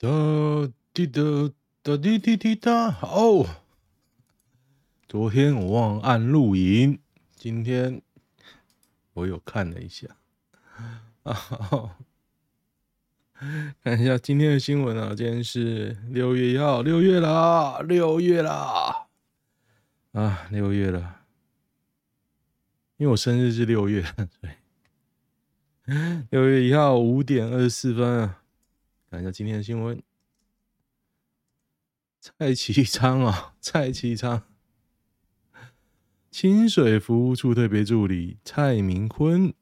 哒滴哒哒滴滴滴哒哦！昨天我忘按录影，今天我有看了一下啊，看一下今天的新闻啊，今天是六月一号，六月啦，六月啦，啊，六月了，因为我生日是六月，对，六月一号五点二十四分啊。看一下今天的新闻，蔡其昌啊，蔡其昌，清水服务处特别助理蔡明坤，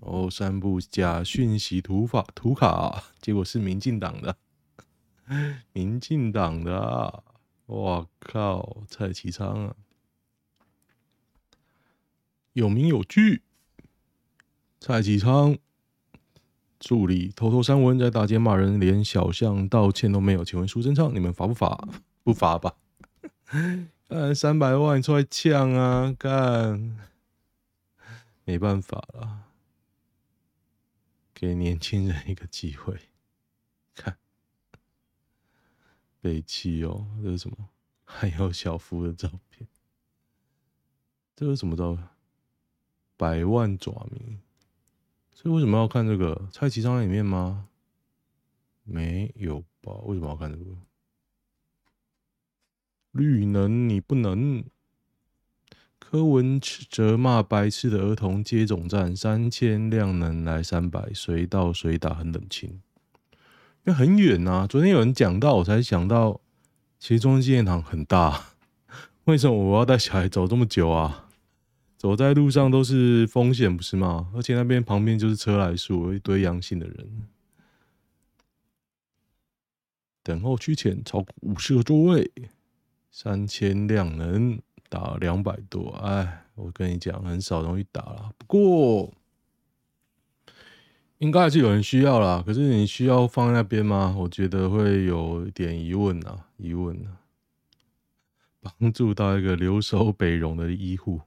哦，散布假讯息图法图卡，结果是民进党的，民进党的，啊，哇靠，蔡其昌啊，有名有据，蔡其昌。助理偷偷删文，在大街骂人，连小巷道歉都没有。请问苏贞昌，你们罚不罚？不罚吧？干三百万出来呛啊！干，没办法了，给年轻人一个机会。看，北七哦，这是什么？还有小夫的照片，这是什么照片？百万爪迷。所以为什么要看这个？蔡其昌里面吗？没有吧？为什么要看这个？绿能你不能。柯文哲骂白痴的儿童接种站三千量能来三百，随到随打很冷清。因为很远呐、啊。昨天有人讲到，我才想到，其实中正纪念堂很大，为什么我要带小孩走这么久啊？走在路上都是风险，不是吗？而且那边旁边就是车来数，一堆阳性的人。等候区前超过五十个座位，三千量能打两百多。哎，我跟你讲，很少容易打了。不过应该还是有人需要啦。可是你需要放那边吗？我觉得会有一点疑问啊，疑问啊。帮助到一个留守北荣的医护。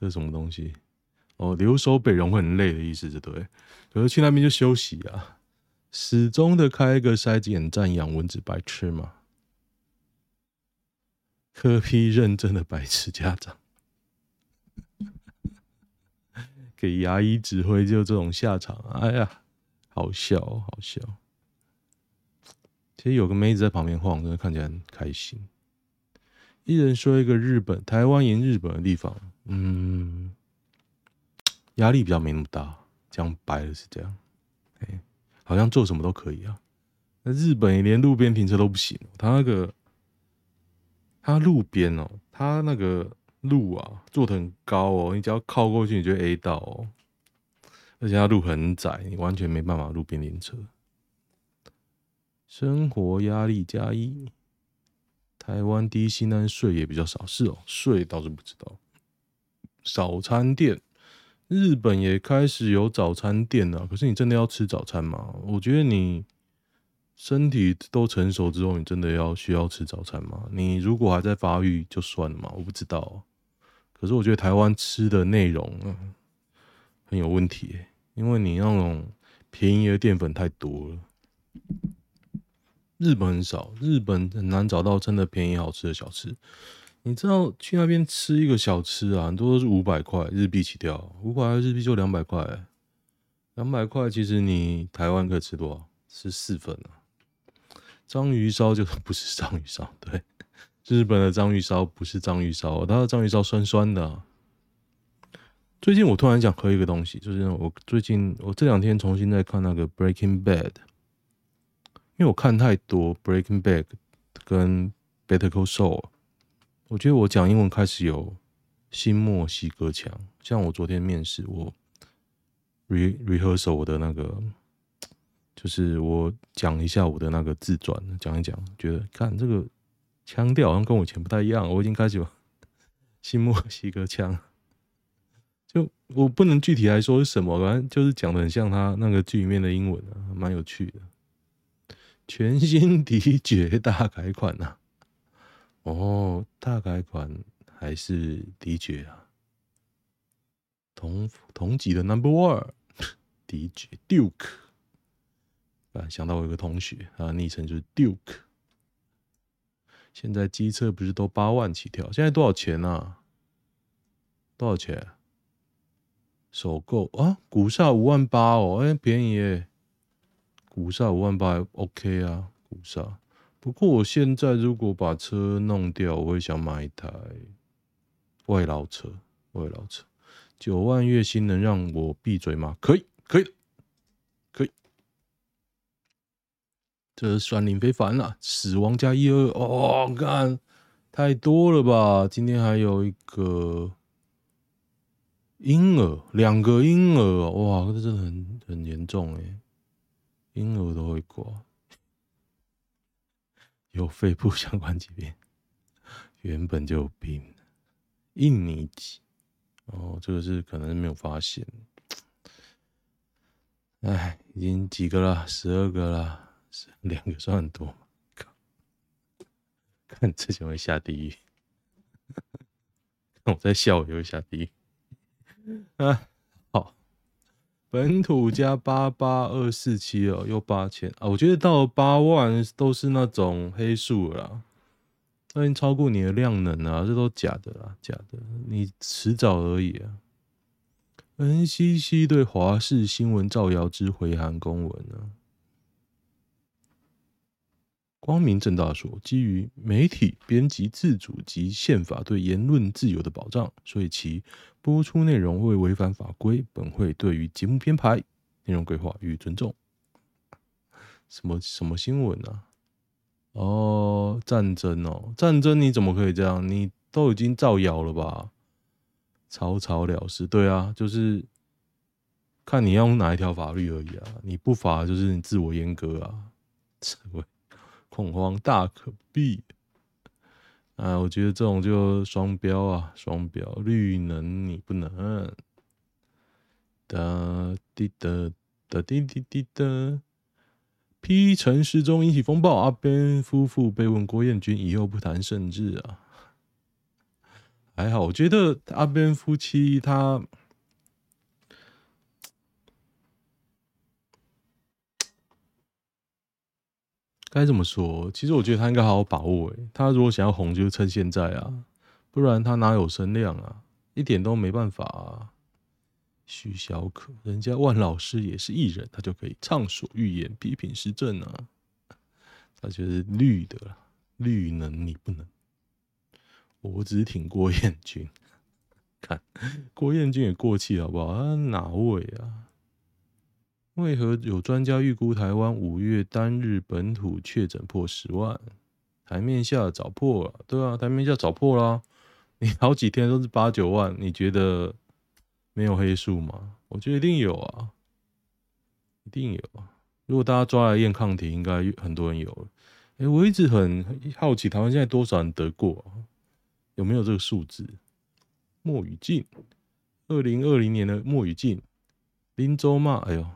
这是什么东西？哦，留守北荣会很累的意思，对不对？可是去那边就休息啊，始终的开一个筛检站养蚊子，白痴吗？柯 P 认真的白痴家长，给牙医指挥就这种下场，哎呀，好笑，好笑。其实有个妹子在旁边晃，真的看起来很开心。一人说一个日本、台湾赢日本的地方。嗯，压力比较没那么大，讲白了是这样，哎，好像做什么都可以啊。那日本连路边停车都不行，他那个，他路边哦，他那个路啊做的很高哦，你只要靠过去你就 A 到哦，而且他路很窄，你完全没办法路边停车。生活压力加一，台湾低薪但税也比较少，是哦，税倒是不知道。早餐店，日本也开始有早餐店了。可是你真的要吃早餐吗？我觉得你身体都成熟之后，你真的要需要吃早餐吗？你如果还在发育，就算了嘛。我不知道。可是我觉得台湾吃的内容很有问题，因为你那种便宜的淀粉太多了。日本很少，日本很难找到真的便宜好吃的小吃。你知道去那边吃一个小吃啊，很多都是五百块日币起跳，五百块日币就两百块，两百块其实你台湾可以吃多少？吃四份啊。章鱼烧就不是章鱼烧，对，日本的章鱼烧不是章鱼烧，它的章鱼烧酸酸的。最近我突然想喝一个东西，就是我最近我这两天重新在看那个 Breaking Bad，因为我看太多 Breaking Bad 跟 Better Call Saul。我觉得我讲英文开始有新墨西哥腔，像我昨天面试，我 re rehearsal 我的那个，就是我讲一下我的那个自传，讲一讲，觉得看这个腔调好像跟我以前不太一样，我已经开始有新墨西哥腔，就我不能具体来说是什么，反正就是讲的很像他那个剧里面的英文啊，蛮有趣的。全新 的绝大改款呐、啊。哦，大改款还是 DJ 啊，同同级的 Number One，DJ Duke 啊，想到我有个同学啊，昵称就是 Duke。现在机车不是都八万起跳？现在多少钱啊？多少钱？首购啊，古刹五万八哦，哎，便宜耶！古刹五万八，OK 啊，古刹。不过我现在如果把车弄掉，我会想买一台外劳车，外劳车。九万月薪能让我闭嘴吗？可以，可以，可以。这是酸林非凡啊！死亡加一二哦，干太多了吧？今天还有一个婴儿，两个婴儿，哇，这真的很很严重哎，婴儿都会挂，有肺部相关疾病，原本就有病，印尼籍。哦，这个是可能没有发现。哎，已经几个了？十二个了，两个算很多吗？靠！看之前会下地狱，我在笑，也会下地狱。啊，本土加八八二四七哦，又八千啊！我觉得到八万都是那种黑数了。那已经超过你的量能啊，这都假的啦，假的，你迟早而已啊。NCC 对华视新闻造谣之回函公文呢？光明正大说，基于媒体编辑自主及宪法对言论自由的保障，所以其播出内容未违反法规。本会对于节目编排、内容规划予以尊重。什么什么新闻啊？哦，战争哦，战争你怎么可以这样？你都已经造谣了吧？草草了事，对啊，就是看你要用哪一条法律而已啊。你不罚就是你自我阉割啊，社会恐慌大可避。啊，我觉得这种就双标啊，双标，绿能你不能。哒滴哒哒滴滴滴哒。P 城市中引起风暴，阿边夫妇被问郭彦军以后不谈政治啊，还好，我觉得阿边夫妻他该怎么说？其实我觉得他应该好好把握，诶，他如果想要红，就趁现在啊，不然他哪有声量啊？一点都没办法啊。徐小可，人家万老师也是艺人，他就可以畅所欲言，批评时政啊。他就是绿的啦，绿能你不能。我只挺郭彦均，看郭彦均也过气好不好？啊，哪位啊？为何有专家预估台湾五月单日本土确诊破十万？台面下早破了，对啊，台面下早破啦。你好几天都是八九万，你觉得？没有黑数吗？我觉得一定有啊，一定有啊。如果大家抓来验抗体，应该很多人有了。哎，我一直很好奇，台湾现在多少人得过？有没有这个数字？莫雨静，二零二零年的莫雨静，林州骂，哎呦，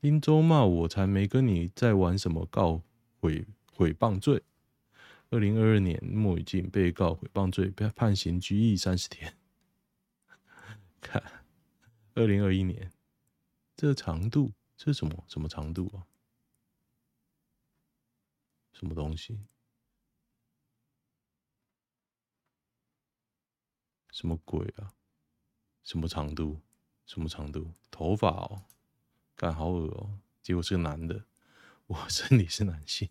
林州骂我才没跟你在玩什么告毁毁谤罪。二零二二年，莫雨静被告诽谤罪，被判刑拘役三十天。看，二零二一年，这长度这什么？什么长度啊？什么东西？什么鬼啊？什么长度？什么长度？头发哦，干好恶哦！结果是个男的，我生理是男性。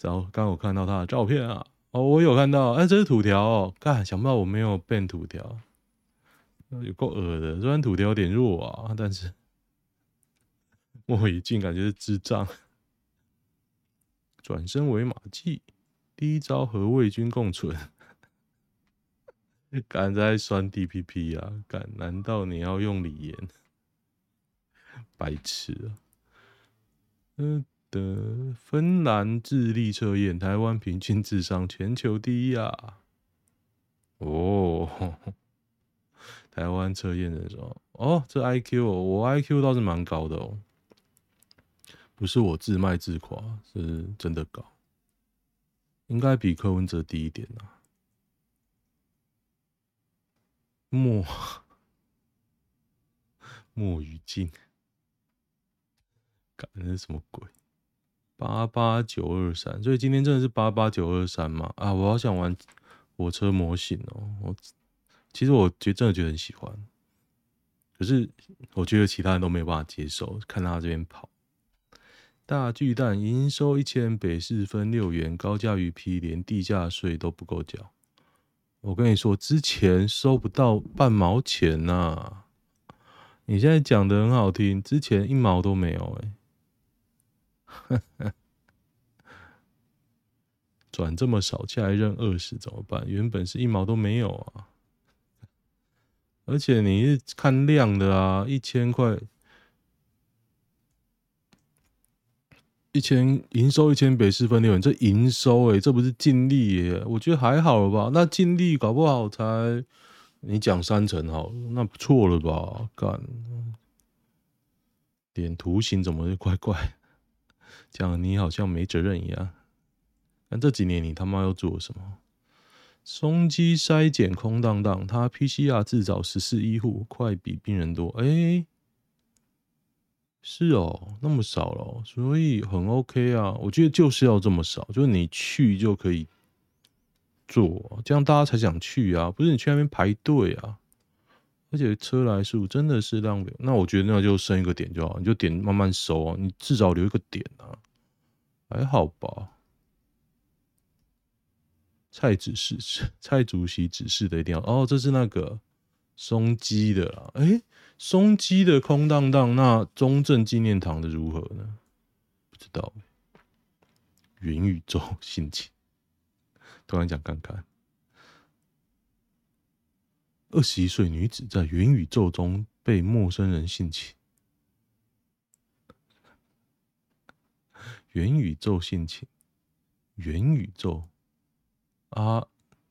然后刚我看到他的照片啊。哦，我有看到，哎、欸，这是土条哦。干，想不到我没有变土条，有够恶的。虽然土条有点弱啊，但是莫宇静感觉是智障。转身为马季，第一招和魏军共存。敢在酸 DPP 啊？敢？难道你要用李岩？白痴啊！嗯。的芬兰智力测验，台湾平均智商全球第一啊！哦，台湾测验的时候，哦，这 IQ 哦，我 IQ 倒是蛮高的哦，不是我自卖自夸，是真的高，应该比柯文哲低一点啊。莫 莫宇静。那是什么鬼？八八九二三，所以今天真的是八八九二三吗？啊，我好想玩火车模型哦！我其实我觉真的觉得很喜欢，可是我觉得其他人都没有办法接受，看他这边跑。大巨蛋营收一千，北市分六元，高价鱼皮连地价税都不够缴。我跟你说，之前收不到半毛钱呐、你现在讲的很好听，之前一毛都没有哎、转这么少，下来认二十怎么办？原本是一毛都没有啊！而且你是看量的啊，一千块。一千营收一千北市分六，这营收诶、这不是净利耶？我觉得还好了吧？那净利搞不好才你讲三成好，那不错了吧？干，点图形怎么就怪怪？讲你好像没责任一样。但这几年你他妈又做了什么？松基筛检空荡荡，他 PCR 制造十四医护，快比病人多，哎、是哦，那么少了，所以很 OK 啊。我觉得就是要这么少，就是你去就可以做，这样大家才想去啊。不是你去那边排队啊，而且车来数真的是浪费。那我觉得那就剩一个点就好，你就点慢慢收啊，你至少留一个点啊，还好吧。蔡指示，蔡主席指示的一定要哦，这是那个松基的啦，哎、松基的空荡荡，那中正纪念堂的如何呢？不知道。元宇宙 心情，突然讲看看。二十一岁女子在元宇宙中被陌生人性侵。元宇宙性侵，元宇宙啊，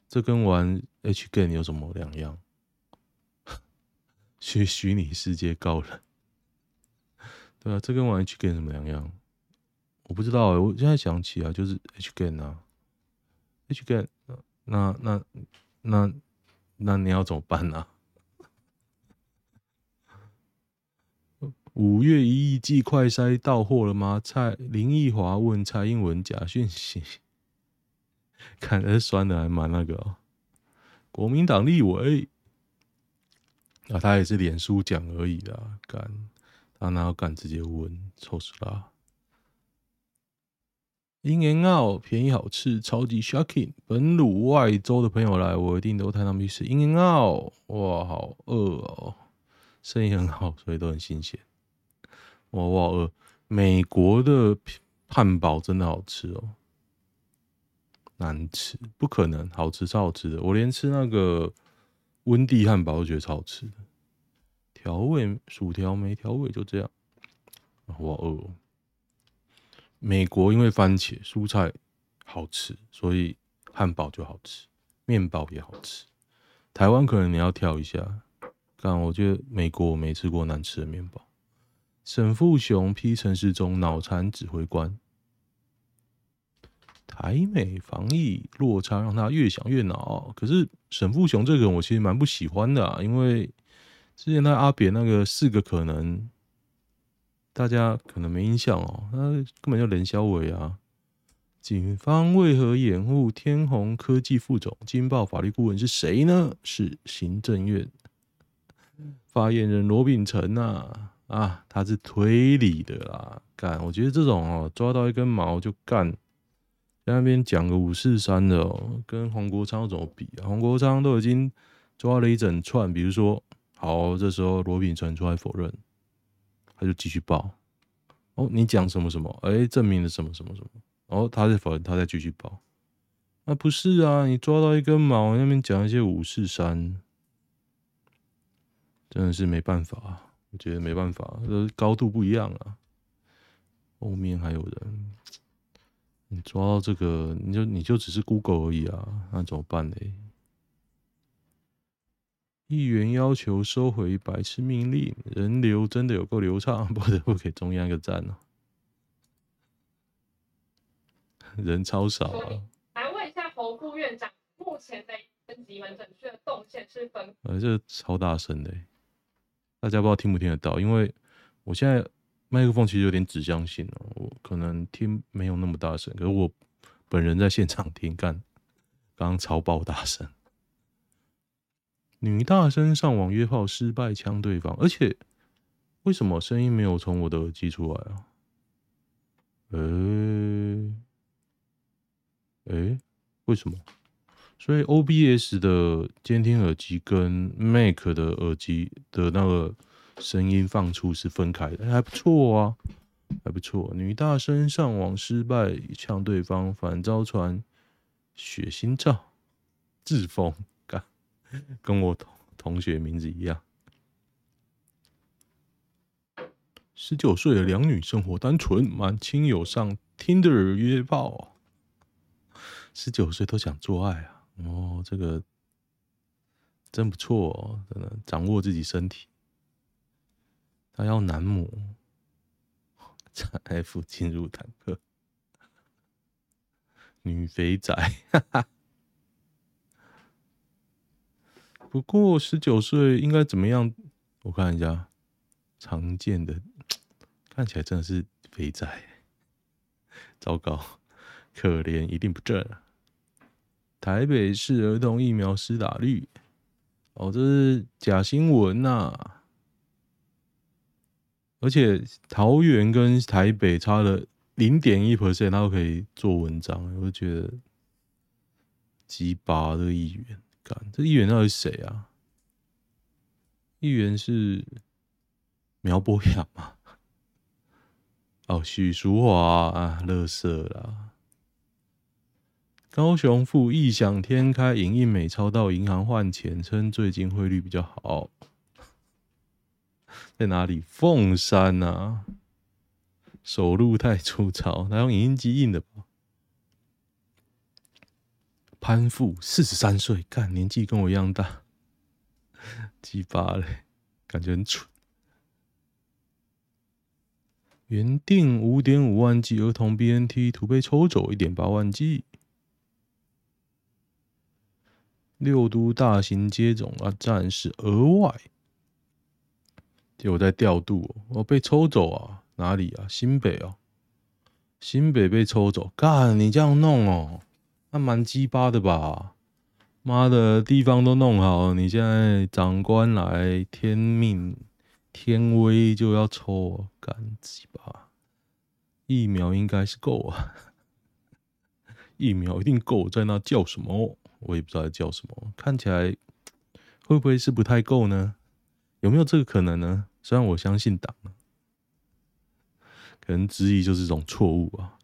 这跟玩 H game 有什么两样？去虚拟世界告人，对啊，这跟玩 H game 什么两样？我不知道、我现在想起啊就是 H game 啊，H game，那那那那那你要怎么办呢、啊？五月一亿剂快筛到货了吗？蔡林奕华问蔡英文假讯息，看来酸的还蛮那个、哦，国民党立委。啊，他也是脸书讲而已啦，干他哪有敢直接问？臭死了！In and Out 便宜好吃，超级 shocking。本鲁外州的朋友来，我一定都带他们去吃 In and Out。哇，好饿哦！生意很好，所以都很新鲜。哇，我好饿！美国的汉堡真的好吃哦，难吃不可能，好吃超好吃的。我连吃那个。温蒂汉堡都觉得超好吃的，调味薯条没调味就这样，我好饿哦。美国因为番茄蔬菜好吃，所以汉堡就好吃，面包也好吃。台湾可能你要挑一下，但我觉得美国我没吃过难吃的面包。沈富雄批陈时中脑残指挥官。台美防疫落差让他越想越恼。可是沈富雄这个人我其实蛮不喜欢的啊，因为之前在阿扁那个四个可能，大家可能没印象哦，他根本就人小伟啊。警方为何掩护天弘科技副总？金报法律顾问是谁呢？是行政院发言人罗秉成啊啊，他是推理的啦，干，我觉得这种哦，抓到一根毛就干。在那边讲个五四三的哦，跟黄国昌怎么比啊？黄国昌都已经抓了一整串，比如说，好，这时候罗秉成出来否认，他就继续报。哦，你讲什么什么？哎，证明了什么什么什么？哦，他在否认，他再继续报。啊，不是啊，你抓到一根毛，那边讲一些五四三，真的是没办法，我觉得没办法，这高度不一样啊。后面还有人。你抓到这个，你就你就只是 Google 而已啊，那怎么办呢？议员要求收回白痴命令，人流真的有够流畅，不得不给中央一个赞哦。人超少啊！来问一下侯副院长，目前的分级门诊区的动线是分？呃，这超大声的，大家不知道听不听得到？因为我现在麦克风其实有点指向性哦，我可能听没有那么大声，可是我本人在现场听，干，刚刚超爆大声。女大生上网约炮失败呛对方，而且为什么声音没有从我的耳机出来啊？诶、欸，诶、为什么？所以 OBS 的监听耳机跟 Mac 的耳机的那个声音放出是分开的，还不错啊，还不错。女大生上网失败呛对方，反遭传血腥照，自封，跟我同同学名字一样。十九岁的两女生活单纯，满亲友上 Tinder 约炮，十九岁都想做爱啊。哦，这个真不错哦，真的掌握自己身体。他要男模，在 F 进入坦克，女肥仔，哈哈。不过十九岁应该怎么样？我看一下，常见的，看起来真的是肥仔，糟糕，可怜一定不正。台北市儿童疫苗施打率，哦，这是假新闻呐、而且桃园跟台北差了零点一 percent，他都可以做文章，我就觉得鸡巴这个议员，这议员到底是谁啊？议员是苗博雅吗？哦，许淑华啊，乐色啦。高雄富异想天开影印美钞到银行换钱，称最近汇率比较好。在哪里？凤山啊，手路太粗糙，他用影印机印的吧？潘富四十三岁，干年纪跟我一样大，鸡巴嘞，感觉很蠢。原定五点五万剂儿童 BNT，图被抽走一点八万剂。六都大型接种啊，暂时额外，就我在调度哦，被抽走啊？哪里啊？新北哦，新北被抽走，干你这样弄哦，那蛮鸡巴的吧？妈的，地方都弄好，你现在长官来，天命天威就要抽，干鸡巴！疫苗应该是够啊，疫苗一定够，在那叫什么？我也不知道叫什么，看起来会不会是不太够呢？有没有这个可能呢？虽然我相信党，可能质疑就是一种错误啊。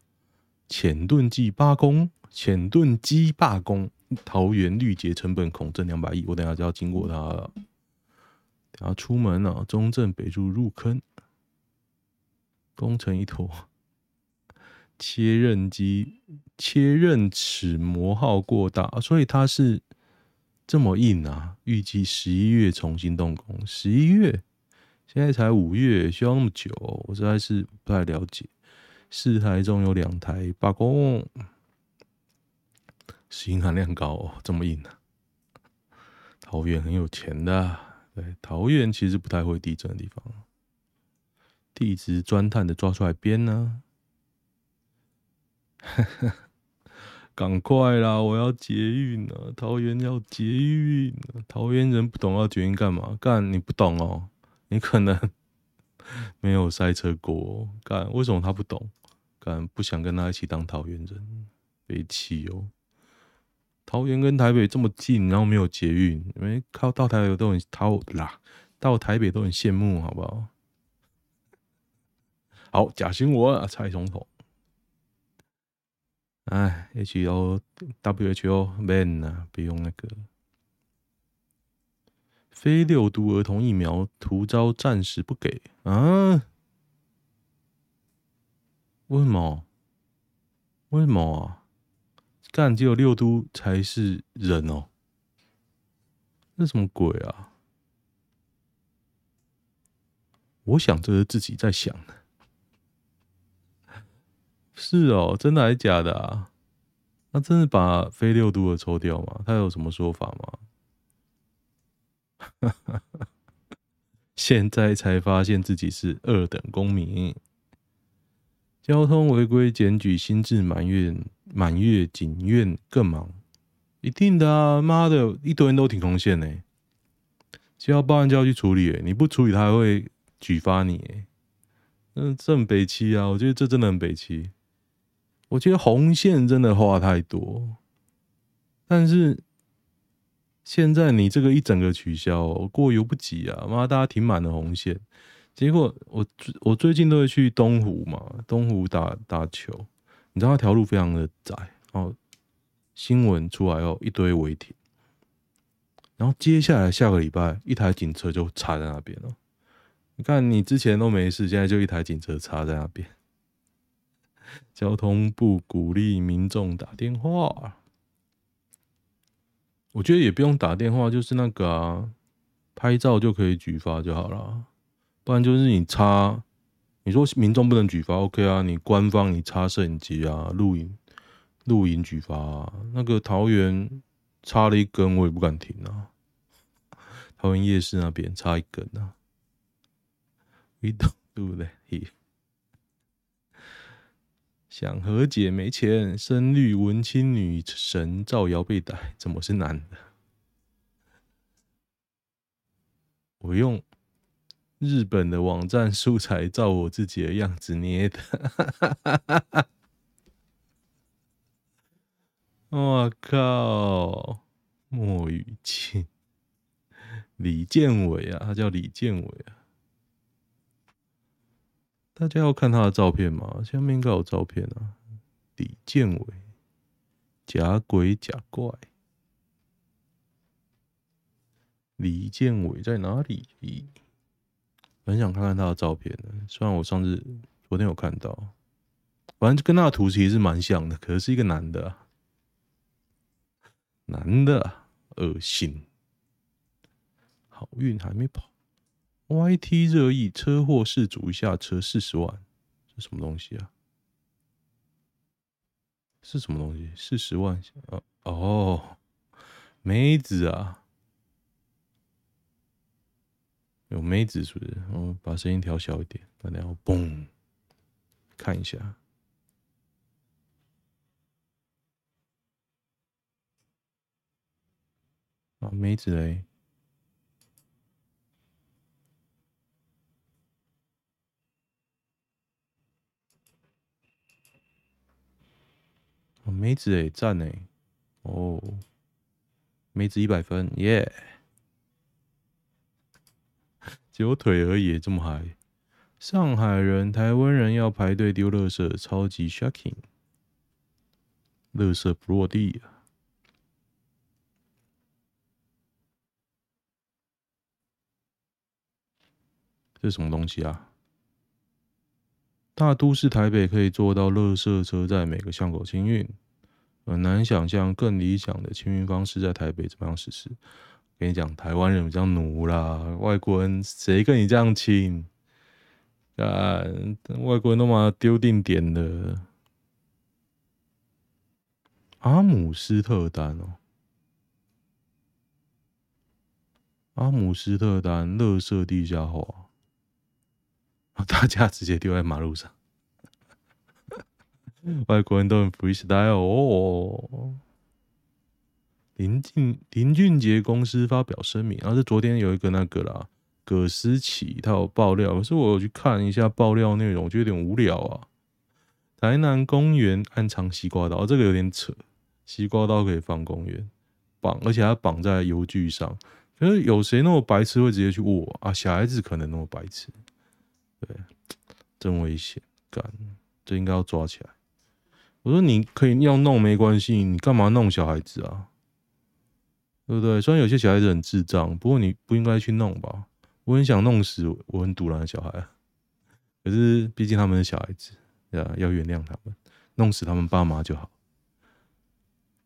浅盾机罢工，浅盾机罢工，桃园绿捷成本恐挣两百亿，我等下就要经过它了。等下出门啊，中正北路入坑，工程一坨。切刃机切刃齿磨耗过大，所以它是这么硬啊！预计十一月重新动工。十一月，现在才五月，需要那么久？我实在是不太了解。四台中有两台罢工，石英含量高哦，这么硬啊！桃园很有钱的，对，桃园其实不太会地震的地方，地质钻探的抓出来编呢。赶快啦！我要捷运了，桃园要捷运。桃园人不懂要捷运干嘛？干你不懂哦，你可能 没有塞车过。干为什么他不懂？干不想跟他一起当桃园人，被气哦。桃园跟台北这么近，然后没有捷运，因为靠到台北都很掏啦，到台北都很羡慕，好不好？好，假新闻啊，蔡总统。哎，H O W H O man 啊，不用那个。非六度儿童疫苗图招暂时不给啊？为什么？为什么啊？干只有六都才是人哦？这什么鬼啊？我想这是自己在想的。是哦，真的还是假的啊？那真的把非六都的抽掉吗？他有什么说法吗？现在才发现自己是二等公民。交通违规检举新制满月，满月警院更忙，一定的啊！妈的，一堆人都停红线呢，只要报案就要去处理，你不处理他还会举发你，嗯，这很北七啊！我觉得这真的很北七。我觉得红线真的话太多，但是现在你这个一整个取消，过犹不及啊！妈，大家停满了红线。结果我我最近都会去东湖嘛，东湖打打球，你知道那条路非常的窄，然后新闻出来后一堆违停，然后接下来下个礼拜一台警车就插在那边了。你看你之前都没事，现在就一台警车插在那边。交通部鼓励民众打电话，我觉得也不用打电话，就是那个啊，拍照就可以举发就好了。不然就是你插，你说民众不能举发，OK 啊？你官方你插摄影机啊，录影录影举发啊。那个桃园插了一根，我也不敢停啊。桃园夜市那边插一根啊。We don't do that here。想和解没钱，深绿文青女神造谣被逮，怎么是男的？我用。日本的网站素材照我自己的样子捏的，我靠！莫雨晴，李建伟啊，他叫李建伟啊。大家要看他的照片吗？下面应该有照片啊。李建伟，假鬼假怪。李建伟在哪里？很想看看他的照片的，虽然我上次昨天有看到，反正跟他的图其实是蛮像的，可是是一个男的，男的，恶心。好运还没跑，YT 热议，车祸事主一下车四十万，这什么东西啊？是什么东西？四十万？哦哦，妹子啊！有妹子是不是？我把声音调小一点，然后嘣，看一下。啊，妹子嘞！啊，妹子哎，赞哎！哦，妹子一百分，耶、有腿而已，这么嗨！上海人、台湾人要排队丢垃圾，超级 shocking！垃圾不落地啊！这什么东西啊？大都市台北可以做到垃圾车在每个巷口清运，很难想象更理想的清运方式在台北怎么样实施。跟你讲，台湾人比较奴啦，外国人谁跟你这样亲？啊，外国人都把它丢定点了。阿姆斯特丹哦，阿姆斯特丹垃圾地下化，大家直接丢在马路上，外国人都很 freestyle 哦。林俊林俊杰公司发表声明，然后是昨天有一个那个啦，葛思琪他有爆料，可是我有去看一下爆料内容，我觉得有点无聊啊。台南公园安藏西瓜刀，这个有点扯，西瓜刀可以放公园绑，而且它绑在油锯上，可是有谁那么白痴会直接去握啊？小孩子可能那么白痴，对，真危险，干，这应该要抓起来。我说你可以要弄没关系，你干嘛弄小孩子啊？对不对？虽然有些小孩子很智障，不过你不应该去弄吧？我很想弄死我很赌烂的小孩，可是毕竟他们是小孩子，呀，要原谅他们，弄死他们爸妈就好。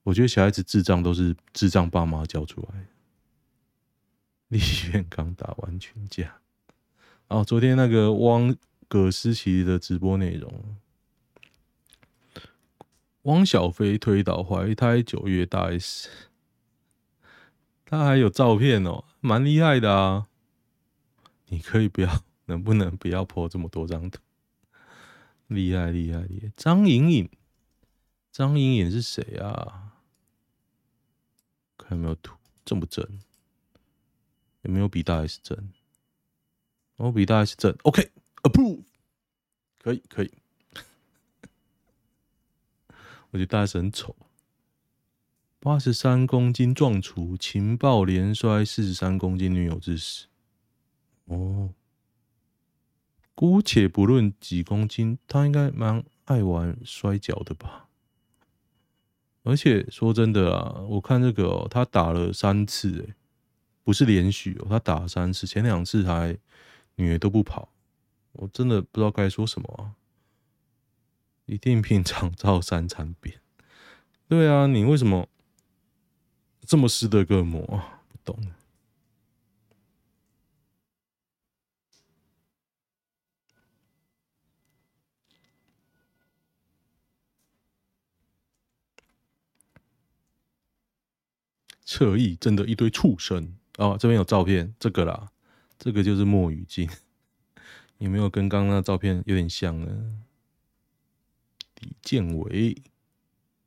我觉得小孩子智障都是智障爸妈教出来的。立院刚打完群架，哦，昨天那个汪葛思琪的直播内容，汪小菲推倒怀胎九月大 S。他还有照片哦，蛮厉害的啊！你可以不要，能不能不要破这么多张图？厉害厉害厉害！张颖颖，张颖颖是谁啊？看有没有图，正不正？有没有比大 S 正？我比大 S 正，OK，approve，可以可以。我觉得大 S 很丑。八十三公斤壮厨，情报连摔四十三公斤女友致死。哦，姑且不论几公斤，他应该蛮爱玩摔跤的吧？而且说真的啊，我看这个、哦，他打了三次、欸，不是连续哦、喔，他打了三次，前两次还女的都不跑，我真的不知道该说什么啊！一定平常照三餐扁。对啊，你为什么？这么斯德哥尔摩啊，不懂。侧翼真的一堆畜生哦，这边有照片，这个啦，这个就是墨雨静，有没有跟刚刚那照片有点像呢？李建伟，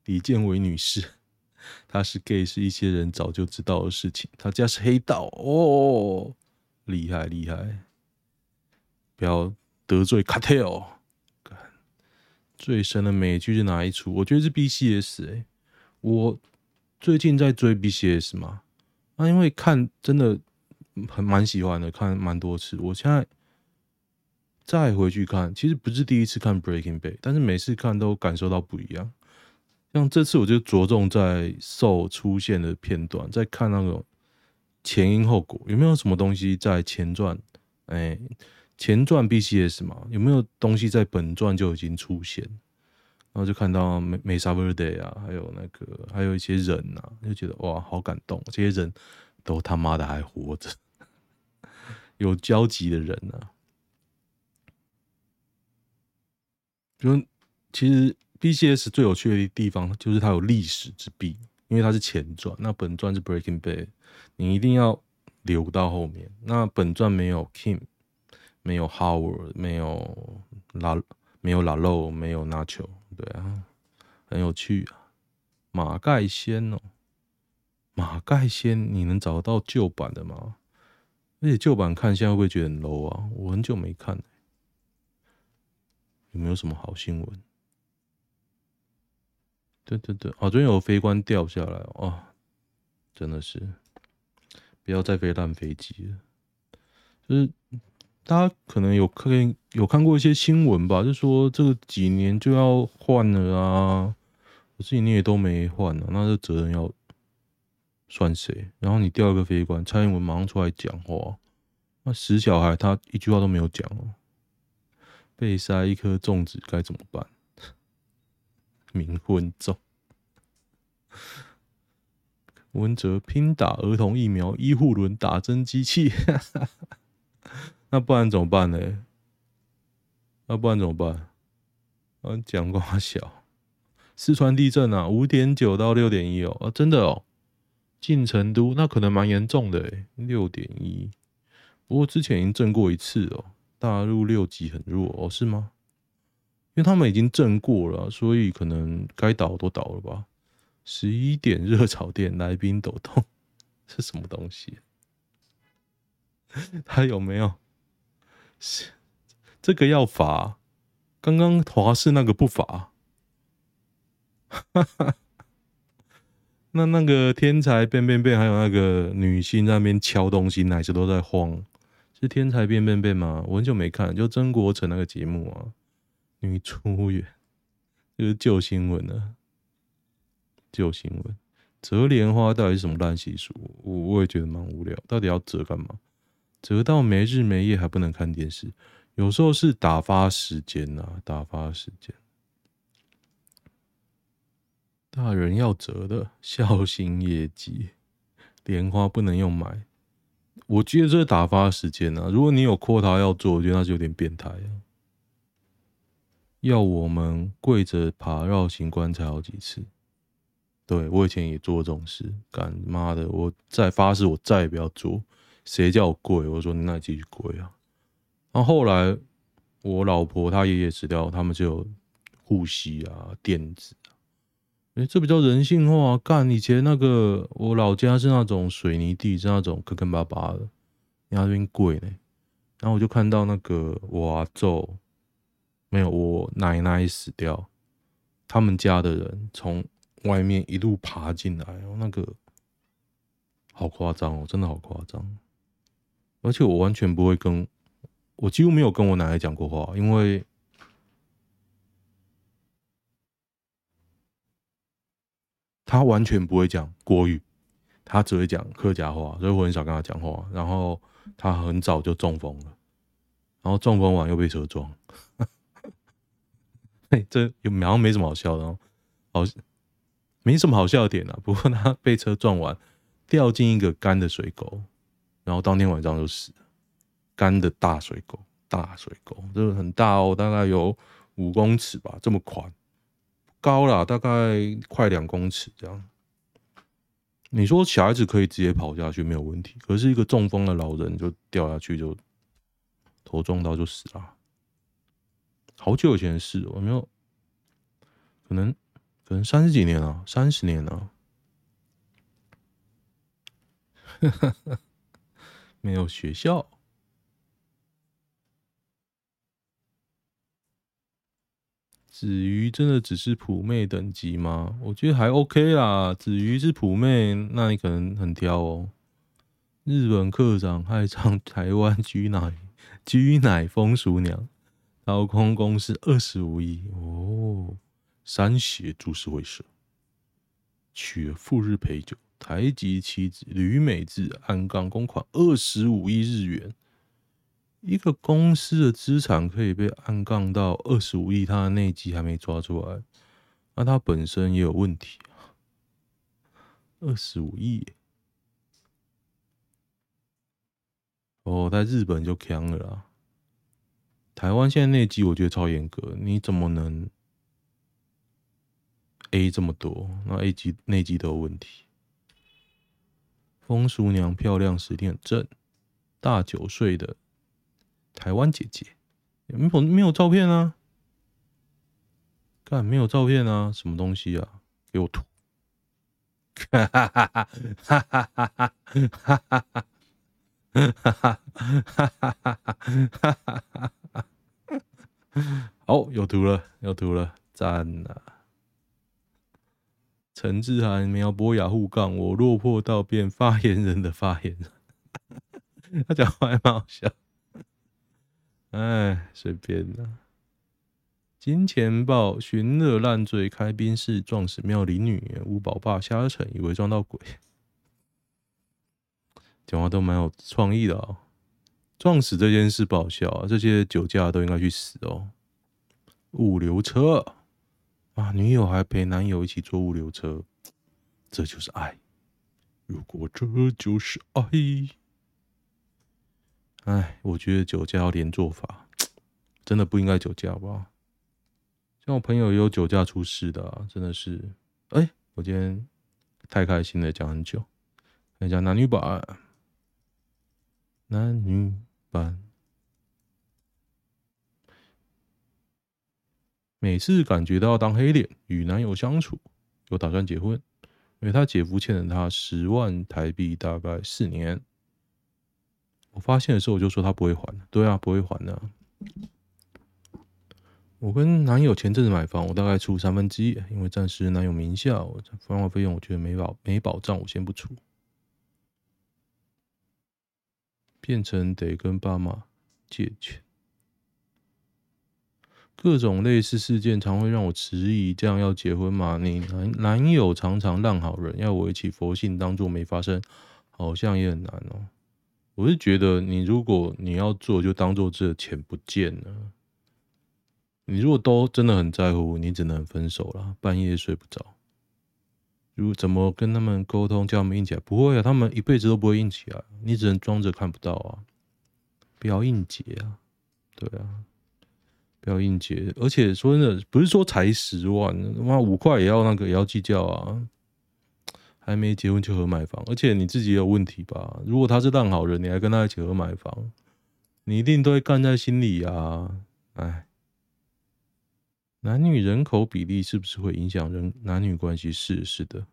李建伟女士。他是 gay，是一些人早就知道的事情。他家是黑道哦，厉害厉害！不要得罪 cartel。最深的美剧是哪一出？我觉得是 BCS 哎、我最近在追 BCS 嘛，那、因为看真的很蛮喜欢的，看蛮多次。我现在再回去看，其实不是第一次看 Breaking Bad，但是每次看都感受到不一样。像这次我就着重在受出现的片段，在看那个前因后果，有没有什么东西在前传？哎，前传 BCS 嘛，有没有东西在本传就已经出现？然后就看到美美莎 Verde 啊，还有那个还有一些人呐、啊，就觉得哇，好感动，这些人都他妈的还活着，有交集的人呐、啊，就其实。BCS 最有趣的地方就是它有历史之壁，因为它是前传。那本传是 Breaking Bad，你一定要留到后面。那本传没有 Kim，没有 Howard，没有拉，没有拉洛，没有 Nacho，对啊，很有趣啊。马盖先哦，马盖先，你能找到旧版的吗？而且旧版看现在会不会觉得很 low 啊？我很久没看，有没有什么好新闻？对对对，哦，昨天有飞官掉下来哦，真的是不要再飞烂飞机了。就是大家可能有看有看过一些新闻吧，就说这个几年就要换了啊，我自己你也都没换呢，那这责任要算谁？然后你掉一个飞官，蔡英文马上出来讲话，那死小孩他一句话都没有讲哦，被塞一颗粽子该怎么办？冥婚中，文哲拼打儿童疫苗，医护轮打针机器，那不然怎么办呢？那不然怎么办？嗯，讲瓜小，四川地震啊，五点九到六点一哦，啊，真的哦，进成都那可能蛮严重的诶，六点一，不过之前已经震过一次哦，大陆六级很弱哦，是吗？因为他们已经震过了，所以可能该倒都倒了吧。十一点热炒店来宾抖动 是什么东西？他有没有？是 这个要罚？刚刚华视那个不罚？那那个天才变变变，还有那个女星在那边敲东西，奶子都在晃，是天才变变变吗？我很久没看，就曾国成那个节目啊。女出演，就是旧新闻了。旧新闻，折莲花到底是什么烂习俗？我我也觉得蛮无聊。到底要折干嘛？折到没日没夜还不能看电视？有时候是打发时间呐、啊，打发时间。大人要折的，小心业绩。莲花不能用买。我觉得这是打发时间啊。如果你有 quota 要做，我觉得那是有点变态啊。要我们跪着爬绕行棺材好几次，对，我以前也做这种事，干妈的，我再发誓我再也不要做，谁叫我跪？我说你那继续跪啊。然后后来我老婆她爷爷死掉，他们就有护膝啊、垫子啊。哎，这比较人性化啊。干以前那个我老家是那种水泥地，是那种坑坑巴巴的，你那边跪呢。然后我就看到那个我阿祖，没有我奶奶死掉，他们家的人从外面一路爬进来，那个好夸张哦，真的好夸张。而且我完全不会跟，我几乎没有跟我奶奶讲过话，因为她完全不会讲国语，她只会讲客家话，所以我很少跟她讲话。然后她很早就中风了，然后中风完又被车撞。嘿，这有好像没什么好笑的哦，好。没什么好笑的点啊，不过他 被车撞完，掉进一个干的水沟，然后当天晚上就死了。干的大水沟，大水沟，这个很大哦，大概有五公尺吧，这么宽，高了大概快两公尺这样。你说小孩子可以直接跑下去没有问题，可是一个中风的老人就掉下去就头撞到就死了。好久以前的事，我没有可能。可能三十几年了，三十年了，没有学校。子瑜真的只是普妹等级吗？我觉得还 OK 啦。子瑜是普妹，那你可能很挑哦。日本课长爱上台湾居奶居奶风俗娘，掏空公司二十五亿哦。三协株式会社娶了赴日陪酒，台籍妻子吕美智暗杠公款二十五亿日元。一个公司的资产可以被暗杠到二十五亿，他的内基还没抓出来，那他本身也有问题啊。二十五亿，哦，在日本就强了啦。台湾现在内基我觉得超严格，你怎么能？A 这么多，那 A 级内级都有问题。风俗娘漂亮，十点正，大九岁的台湾姐姐，没有没有照片啊？干没有照片啊？什么东西啊？给我吐！哈哈哈！哈哈哈哈哈哈哈哈哈哈哈哈哈哈哈！好，有图了，有图了，赞啊！陈志涵苗博雅互杠，我落魄到变发言人的发言人，他讲话还蛮好笑。哎，随便啦。金钱豹寻乐烂醉开宾室撞死庙里女，五宝爸瞎扯以为撞到鬼，讲话都蛮有创意的哦。撞死这件事不好笑啊，这些酒驾都应该去死哦。物流车。啊，女友还陪男友一起坐物流车，这就是爱。如果这就是爱，哎，我觉得酒驾要连坐法，真的不应该酒驾吧？像我朋友也有酒驾出事的，真的是。哎，我今天太开心了，讲很久。看一下男女版，男女版。每次感觉到当黑脸与男友相处，有打算结婚，因为他姐夫欠了他十万台币，大概四年。我发现的时候我就说他不会还，对啊，不会还的。我跟男友前阵子买房，我大概出三分之一，因为暂时男友名下，我这房屋费用我觉得没保没保障，我先不出，变成得跟爸妈借钱。各种类似事件常会让我迟疑，这样要结婚吗？你男男友常常烂好人，要我一起佛性当做没发生，好像也很难哦。我是觉得，你如果你要做，就当做这钱不见了。你如果都真的很在乎，你只能分手了，半夜睡不着。如怎么跟他们沟通，叫他们硬起来？不会啊，他们一辈子都不会硬起来，你只能装着看不到啊，不要硬结啊，对啊。不要硬结，而且说真的，不是说才十万，妈五块也要那个也要计较啊，还没结婚就合买房，而且你自己有问题吧？如果他是烂好人，你还跟他一起合买房，你一定都会干在心里啊！哎，男女人口比例是不是会影响人男女关系？是是的。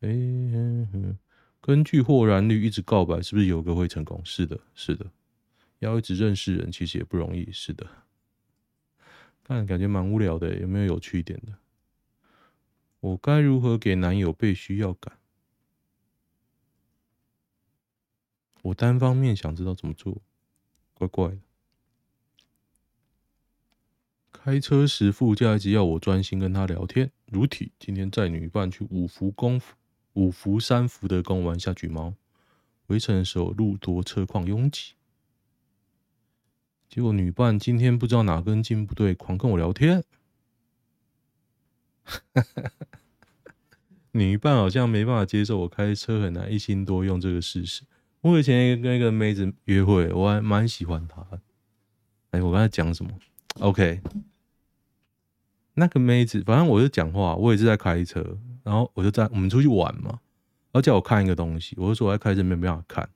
哎、欸，根据豁然率一直告白，是不是有个会成功？是的，是的。要一直认识人，其实也不容易。是的，但感觉蛮无聊的，有没有有趣一点的？我该如何给男友被需要感？我单方面想知道怎么做，怪怪的。开车时副驾一直要我专心跟他聊天，如体。今天载女伴去五福宫。五福三福德宫玩下橘猫，回程的时候路多车况拥挤，结果女伴今天不知道哪根筋不对，狂跟我聊天。女伴好像没办法接受我开车很难一心多用这个事实。我以前跟一个妹子约会，我还蛮喜欢她。哎，我刚才讲什么？OK，那个妹子，反正我就讲话，我也是在开车。然后我就在我们出去玩嘛，然后叫我看一个东西，我就说我在开车没办法看，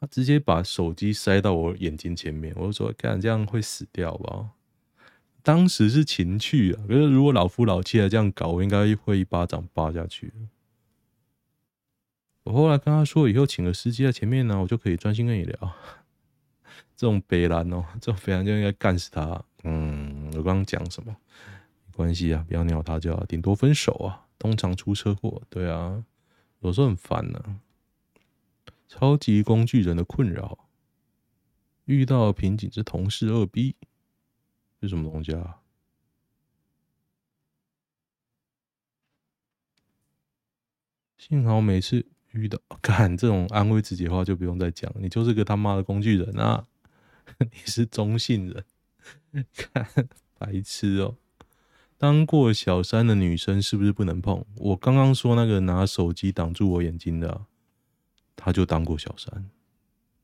他直接把手机塞到我眼睛前面，我就说看这样会死掉吧。当时是情趣啊，可是如果老夫老妻来这样搞，我应该会一巴掌扒下去。我后来跟他说，以后请个司机在前面呢，我就可以专心跟你聊。这种北兰哦，这种北兰就应该干死他。嗯，我刚刚讲什么？关系啊，不要鸟他就好，顶多分手啊。通常出车祸，对啊，有时候很烦呢、超级工具人的困扰，遇到瓶颈是同事二逼，是什么东西啊？幸好每次遇到，看这种安慰自己的话就不用再讲，你就是个他妈的工具人啊！你是中性人，看白痴哦、当过小三的女生是不是不能碰？我刚刚说那个拿手机挡住我眼睛的、啊，他就当过小三。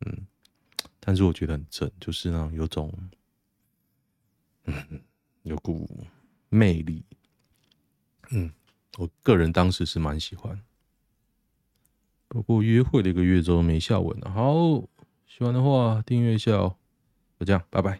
嗯，但是我觉得很正，就是那种有种，嗯，有股魅力。嗯，我个人当时是蛮喜欢。不过约会了一个月之后没下文了。好，喜欢的话订阅一下哦。就这样，拜拜。